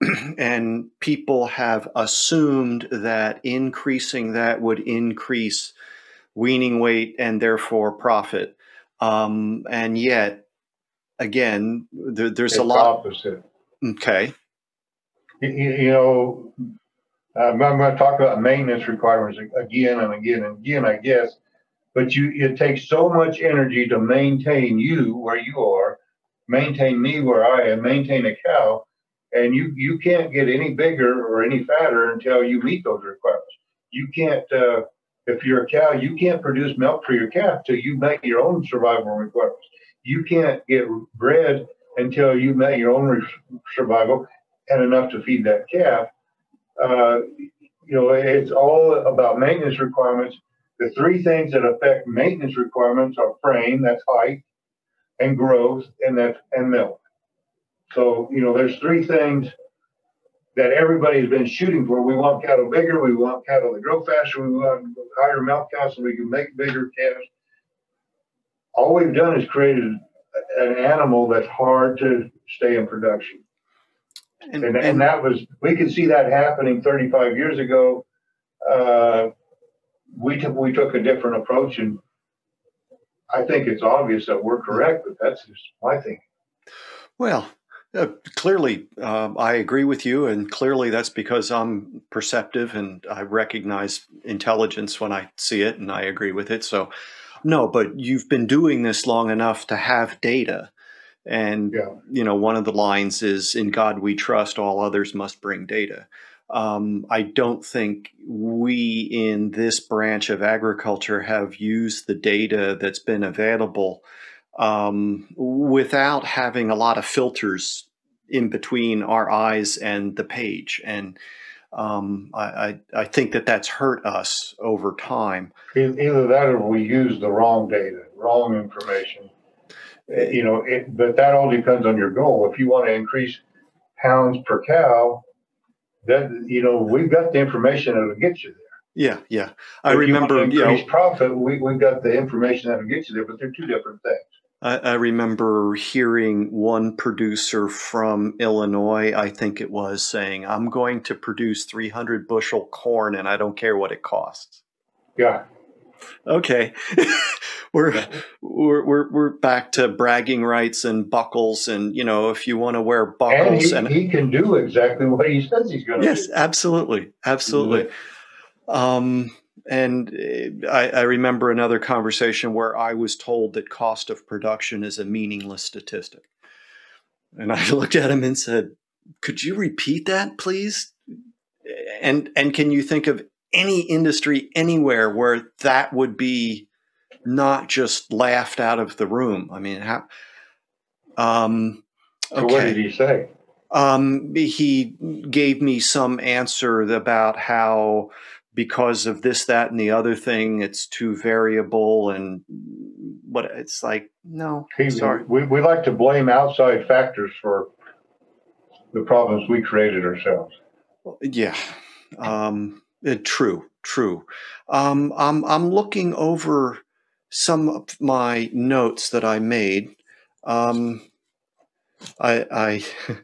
and people have assumed that increasing that would increase weaning weight and therefore profit. Um, and yet, again, there, there's It's a lot. opposite. Okay. You, you know, um, I'm going to talk about maintenance requirements again and again and again, I guess. But you, it takes so much energy to maintain you where you are, maintain me where I am, maintain a cow, and you you can't get any bigger or any fatter until you meet those requirements. You can't, uh, if you're a cow, you can't produce milk for your calf till you meet your own survival requirements. You can't get bred until you've met your own survival and enough to feed that calf. Uh, you know, it's all about maintenance requirements. The three things that affect maintenance requirements are frame, that's height, and growth, and that's and milk. So, you know, there's three things that everybody's been shooting for. We want cattle bigger, we want cattle that grow faster, we want higher milk cows so we can make bigger calves. All we've done is created an animal that's hard to stay in production. And, And, and and that was, we could see that happening 35 years ago. Uh, we took, we took a different approach and I think it's obvious that we're correct, but that's just my thinking. well, uh, clearly, um, I agree with you, and clearly that's because I'm perceptive and I recognize intelligence when I see it, and I agree with it. So, no, but you've been doing this long enough to have data. And, Yeah. you know, one of the lines is, In God we trust, all others must bring data. Um, I don't think we in this branch of agriculture have used the data that's been available um, without having a lot of filters in between our eyes and the page. And um, I, I, I think that that's hurt us over time. Either that or we use the wrong data, wrong information. Uh, You know, it, but that all depends on your goal. If you want to increase pounds per cow, that you know, we've got the information that'll get you there. Yeah, yeah. I If you remember, you know, profit, we, we've got the information that'll get you there, but they're two different things. I, I remember hearing one producer from Illinois, I think it was, saying, I'm going to produce 300 bushel corn and I don't care what it costs. Yeah. Okay. we're, we're, we're, we're back to bragging rights and buckles. And, you know, if you want to wear And buckles he, and, he can do exactly what he says he's going to yes, do. absolutely. Absolutely. Um, and uh, I, I remember another conversation where I was told that cost of production is a meaningless statistic. And I looked at him and said, Could you repeat that, please? And and can you think of any industry anywhere where that would be not just laughed out of the room? I mean, how? Um, So what did he say? um, he gave me some answer about how because of this, that, and the other thing, it's too variable. And what it's like, no, sorry. We, we like to blame outside factors for the problems we created ourselves. Yeah, um, it, eh, true, true. Um, I'm I'm looking over some of my notes that I made. Um, I, I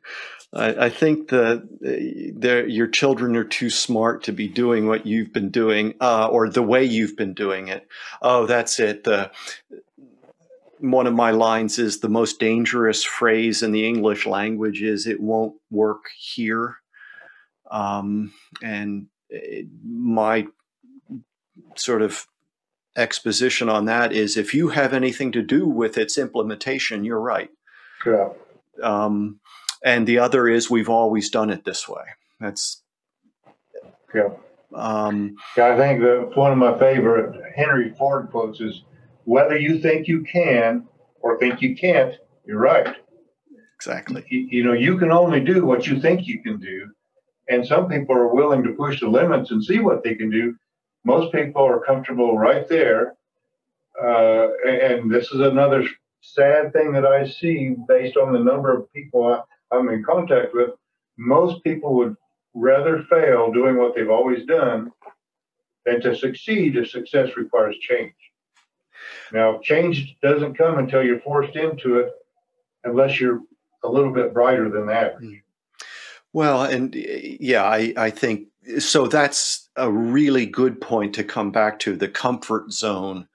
I, I think that your children are too smart to be doing what you've been doing, uh, or the way you've been doing it. Oh, that's it. The one of my lines is the most dangerous phrase in the English language is "it won't work here," um, and it, my sort of exposition on that is if you have anything to do with its implementation, you're right. Yeah. Um, and the other is we've always done it this way. That's yeah. Um, yeah, I think that one of my favorite Henry Ford quotes is, "Whether you think you can or think you can't, you're right." Exactly. You, you know, you can only do what you think you can do, and some people are willing to push the limits and see what they can do. Most people are comfortable right there, uh, and this is another sad thing that I see based on the number of people I'm in contact with, most people would rather fail doing what they've always done than to succeed if success requires change. Now, change doesn't come until you're forced into it unless you're a little bit brighter than average. Hmm. Well, and yeah, I, I think so. That's a really good point to come back to the comfort zone.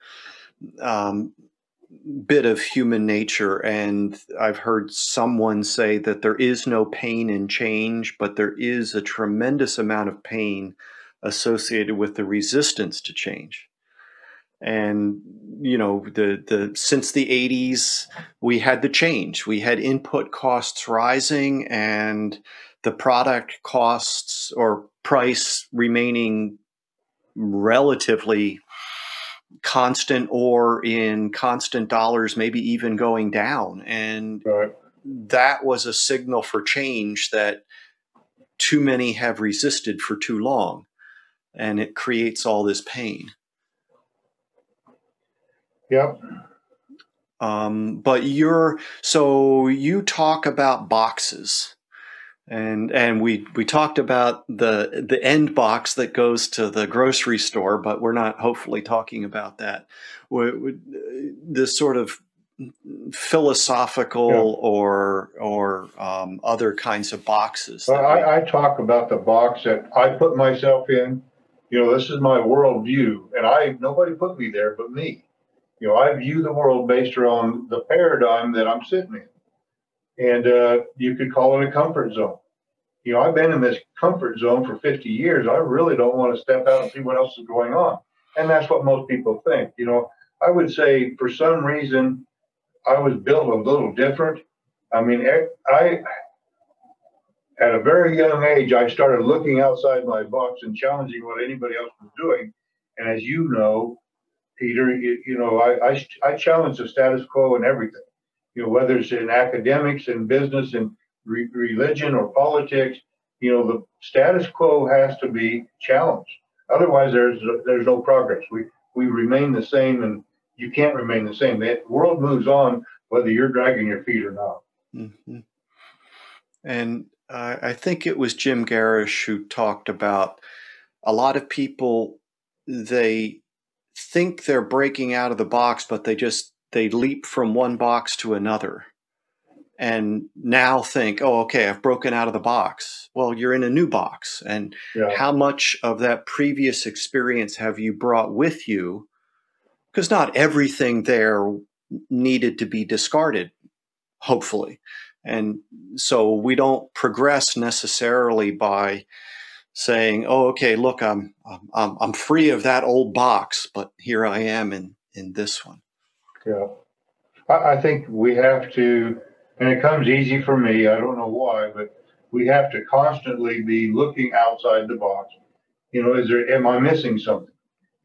Um, bit of human nature. And I've heard someone say that there is no pain in change, but there is a tremendous amount of pain associated with the resistance to change. And you know, the the since the 80s, we had the change. We had input costs rising and the product costs or price remaining relatively constant or in constant dollars, maybe even going down. And right. that was a signal for change that too many have resisted for too long. And it creates all this pain. Yep. Um, but you're so you talk about boxes and and we we talked about the the end box that goes to the grocery store, but we're not hopefully talking about that. This sort of philosophical yeah. or or um, other kinds of boxes. Well, I, I, talk about the box that I put myself in. You know, this is my worldview, and I nobody put me there but me. You know, I view the world based around the paradigm that I'm sitting in and uh, you could call it a comfort zone. You know, I've been in this comfort zone for 50 years. I really don't want to step out and see what else is going on. And that's what most people think. You know, I would say for some reason, I was built a little different. I mean, I, at a very young age, I started looking outside my box and challenging what anybody else was doing. And as you know, Peter, you, you know, I, I, I challenge the status quo and everything you know, whether it's in academics and business and re- religion or politics, you know, the status quo has to be challenged. Otherwise, there's there's no progress. We we remain the same, and you can't remain the same. The world moves on whether you're dragging your feet or not. Mm-hmm. And uh, I think it was Jim Gerrish who talked about a lot of people. They think they're breaking out of the box, but they just they leap from one box to another and now think, oh, okay, I've broken out of the box. Well, you're in a new box. And yeah. how much of that previous experience have you brought with you? Because not everything there needed to be discarded, hopefully. And so we don't progress necessarily by saying, oh, okay, look, I'm, I'm, I'm free of that old box, but here I am in, in this one. Yeah. I, I think we have to, and it comes easy for me. I don't know why, but we have to constantly be looking outside the box. You know, is there, am I missing something?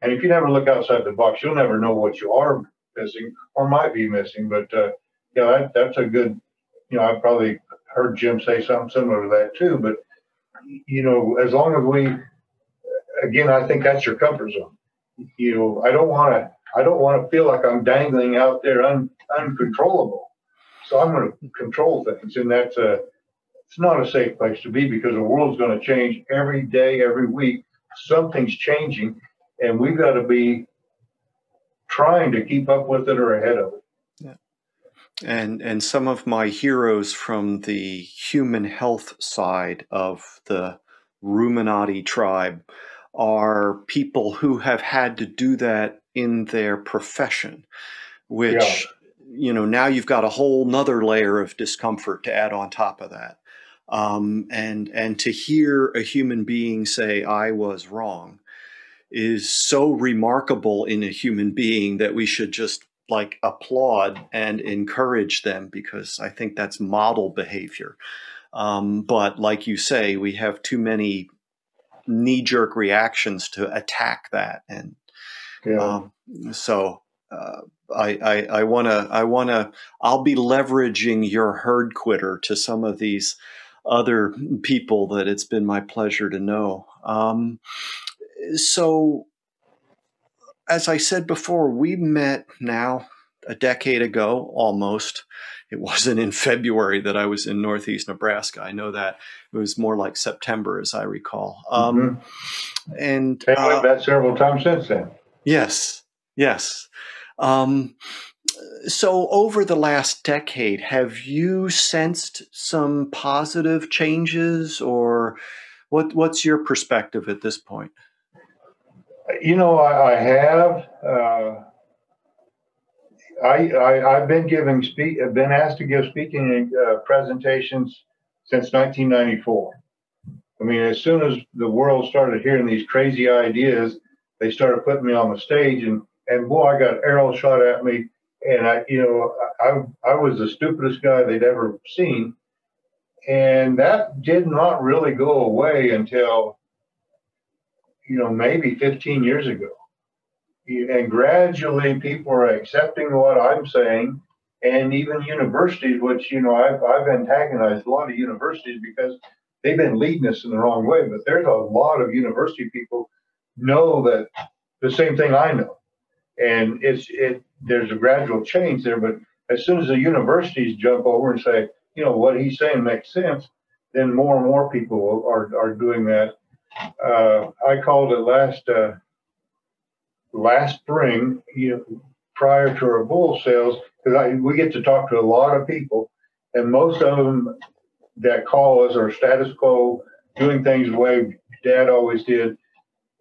And if you never look outside the box, you'll never know what you are missing or might be missing. But uh, yeah, that, that's a good, you know, I probably heard Jim say something similar to that too. But, you know, as long as we, again, I think that's your comfort zone. You know, I don't want to. I don't want to feel like I'm dangling out there un, uncontrollable. So I'm going to control things, and that's a. It's not a safe place to be because the world's going to change every day, every week. Something's changing, and we've got to be trying to keep up with it or ahead of it. Yeah. And and some of my heroes from the human health side of the Ruminati tribe are people who have had to do that in their profession, which, yeah. you know, now you've got a whole nother layer of discomfort to add on top of that. Um, and and to hear a human being say I was wrong is so remarkable in a human being that we should just like applaud and encourage them because I think that's model behavior. Um, but like you say, we have too many knee jerk reactions to attack that, and yeah. um, so uh, I I want to I want to I'll be leveraging your herd quitter to some of these other people that it's been my pleasure to know. Um, so, as I said before, we met now a decade ago almost it wasn't in February that I was in Northeast Nebraska. I know that it was more like September, as I recall. Um, mm-hmm. And uh, have met several times since then. Yes, yes. Um, so, over the last decade, have you sensed some positive changes, or what? What's your perspective at this point? You know, I, I have. Uh, I, have been giving speak. I've been asked to give speaking uh, presentations since 1994. I mean, as soon as the world started hearing these crazy ideas, they started putting me on the stage, and and boy, I got arrows shot at me, and I, you know, I I was the stupidest guy they'd ever seen, and that did not really go away until, you know, maybe 15 years ago. And gradually people are accepting what I'm saying, and even universities, which you know I've I've antagonized a lot of universities because they've been leading us in the wrong way. But there's a lot of university people know that the same thing I know, and it's it there's a gradual change there. But as soon as the universities jump over and say, you know, what he's saying makes sense, then more and more people are are doing that. Uh, I called it last. Uh, last spring, you know, prior to our bull sales, because I we get to talk to a lot of people, and most of them that call us are status quo, doing things the way Dad always did.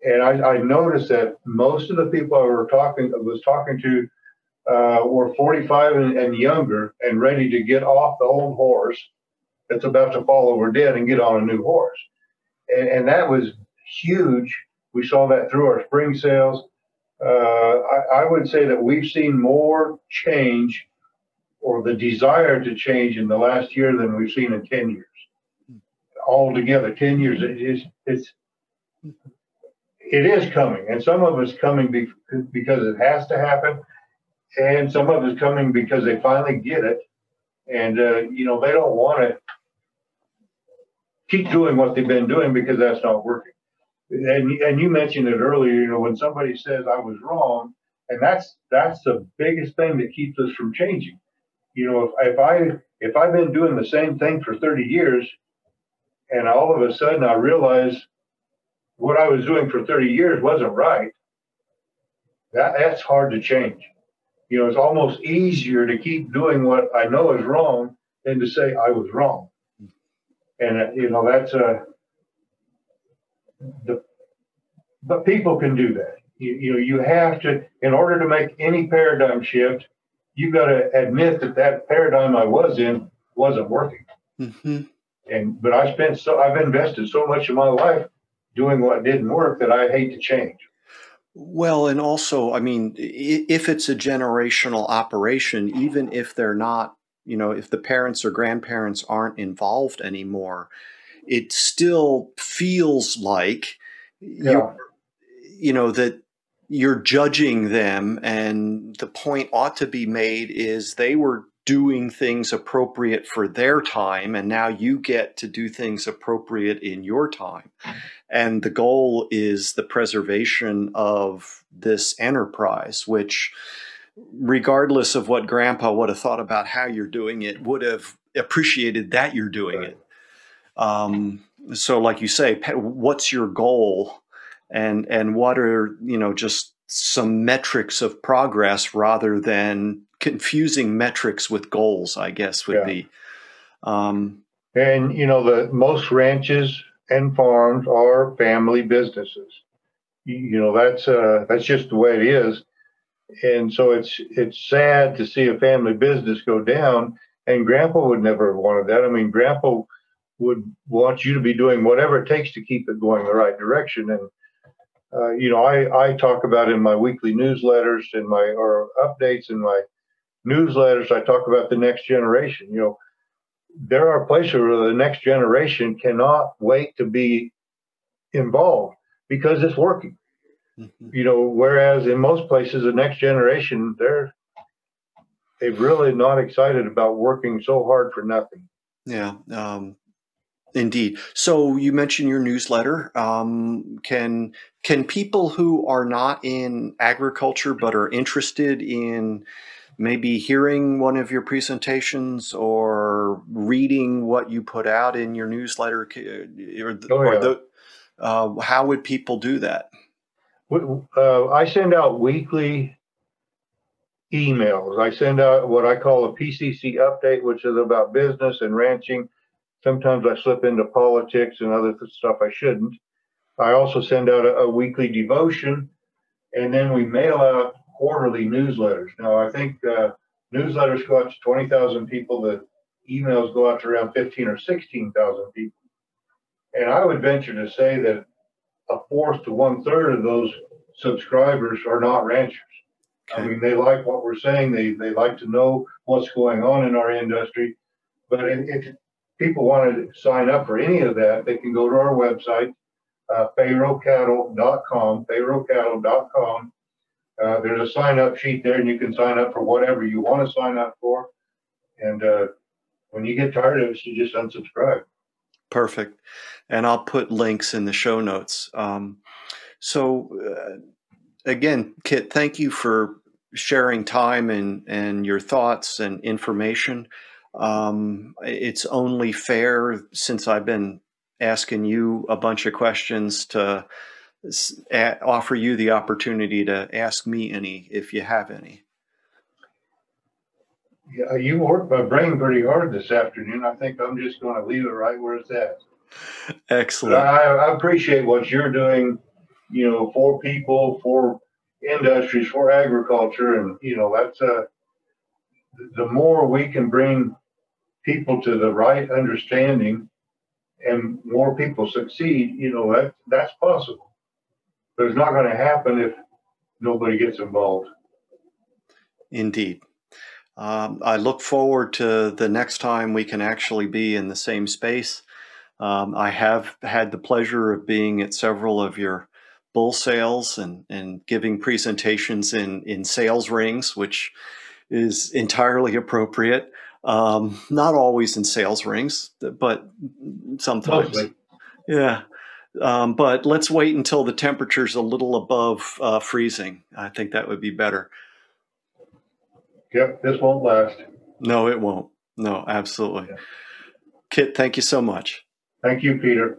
And I, I noticed that most of the people I were talking was talking to uh, were 45 and, and younger and ready to get off the old horse that's about to fall over dead and get on a new horse. And, and that was huge. We saw that through our spring sales uh, I, I, would say that we've seen more change or the desire to change in the last year than we've seen in 10 years. Altogether, 10 years, it is, it's, it is coming. And some of it's coming be, because it has to happen. And some of it's coming because they finally get it. And, uh, you know, they don't want to keep doing what they've been doing because that's not working and and you mentioned it earlier. You know, when somebody says I was wrong, and that's that's the biggest thing that keeps us from changing. You know, if, if I if I've been doing the same thing for 30 years, and all of a sudden I realize what I was doing for 30 years wasn't right, that that's hard to change. You know, it's almost easier to keep doing what I know is wrong than to say I was wrong. And uh, you know, that's a the, but people can do that. You, you know, you have to, in order to make any paradigm shift, you've got to admit that that paradigm I was in wasn't working. Mm-hmm. And but I spent so I've invested so much of my life doing what didn't work that I hate to change. Well, and also, I mean, if it's a generational operation, even if they're not, you know, if the parents or grandparents aren't involved anymore, it still feels like yeah. you know that you're judging them and the point ought to be made is they were doing things appropriate for their time and now you get to do things appropriate in your time. And the goal is the preservation of this enterprise which regardless of what grandpa would have thought about how you're doing it would have appreciated that you're doing it. Um, so like you say what's your goal? And and what are you know just some metrics of progress rather than confusing metrics with goals, I guess would yeah. be. Um, and you know, the most ranches and farms are family businesses. You know, that's uh, that's just the way it is. And so it's it's sad to see a family business go down. And Grandpa would never have wanted that. I mean, Grandpa would want you to be doing whatever it takes to keep it going the right direction. And uh, you know, I, I talk about in my weekly newsletters and my or updates and my newsletters. I talk about the next generation. You know, there are places where the next generation cannot wait to be involved because it's working. Mm-hmm. You know, whereas in most places, the next generation they're they're really not excited about working so hard for nothing. Yeah, um, Indeed. So you mentioned your newsletter. Um, can can people who are not in agriculture but are interested in maybe hearing one of your presentations or reading what you put out in your newsletter, uh, or, oh, yeah. or the, uh, how would people do that? Uh, I send out weekly emails. I send out what I call a PCC update, which is about business and ranching Sometimes I slip into politics and other stuff I shouldn't. I also send out a, a weekly devotion, and then we mail out quarterly newsletters. Now, I think uh, newsletters go out to 20,000 people, the emails go out to around 15 or 16,000 people. And I would venture to say that a fourth to one third of those subscribers are not ranchers. Okay. I mean, they like what we're saying. They they like to know what's going on in our industry. But if people want to sign up for any of that, they can go to our website, uh, pharocattle.com, pharocattle.com. Uh, there's a sign up sheet there, and you can sign up for whatever you want to sign up for. And uh, when you get tired of it, you just unsubscribe. Perfect. And I'll put links in the show notes. Um, so, uh, again, Kit, thank you for sharing time and, and your thoughts and information. Um, it's only fair since I've been asking you a bunch of questions to offer you the opportunity to ask me any if you have any. Yeah, you worked my brain pretty hard this afternoon. I think I'm just going to leave it right where it's at. Excellent. I, I, appreciate what you're doing, you know, for people, for industries, for agriculture, and you know that's uh, the more we can bring people to the right understanding and more people succeed, you know, that, that's possible. But it's not going to happen if nobody gets involved. Indeed. Um, I look forward to the next time we can actually be in the same space. Um, I have had the pleasure of being at several of your bull sales and, and giving presentations in, in sales rings, which is entirely appropriate. Um, not always in sales rings, but sometimes. Mostly. Yeah. Um, but let's wait until the temperature's a little above uh, freezing. I think that would be better. Yep, this won't last. No, it won't. No, absolutely. Yeah. Kit, thank you so much. Thank you, Peter.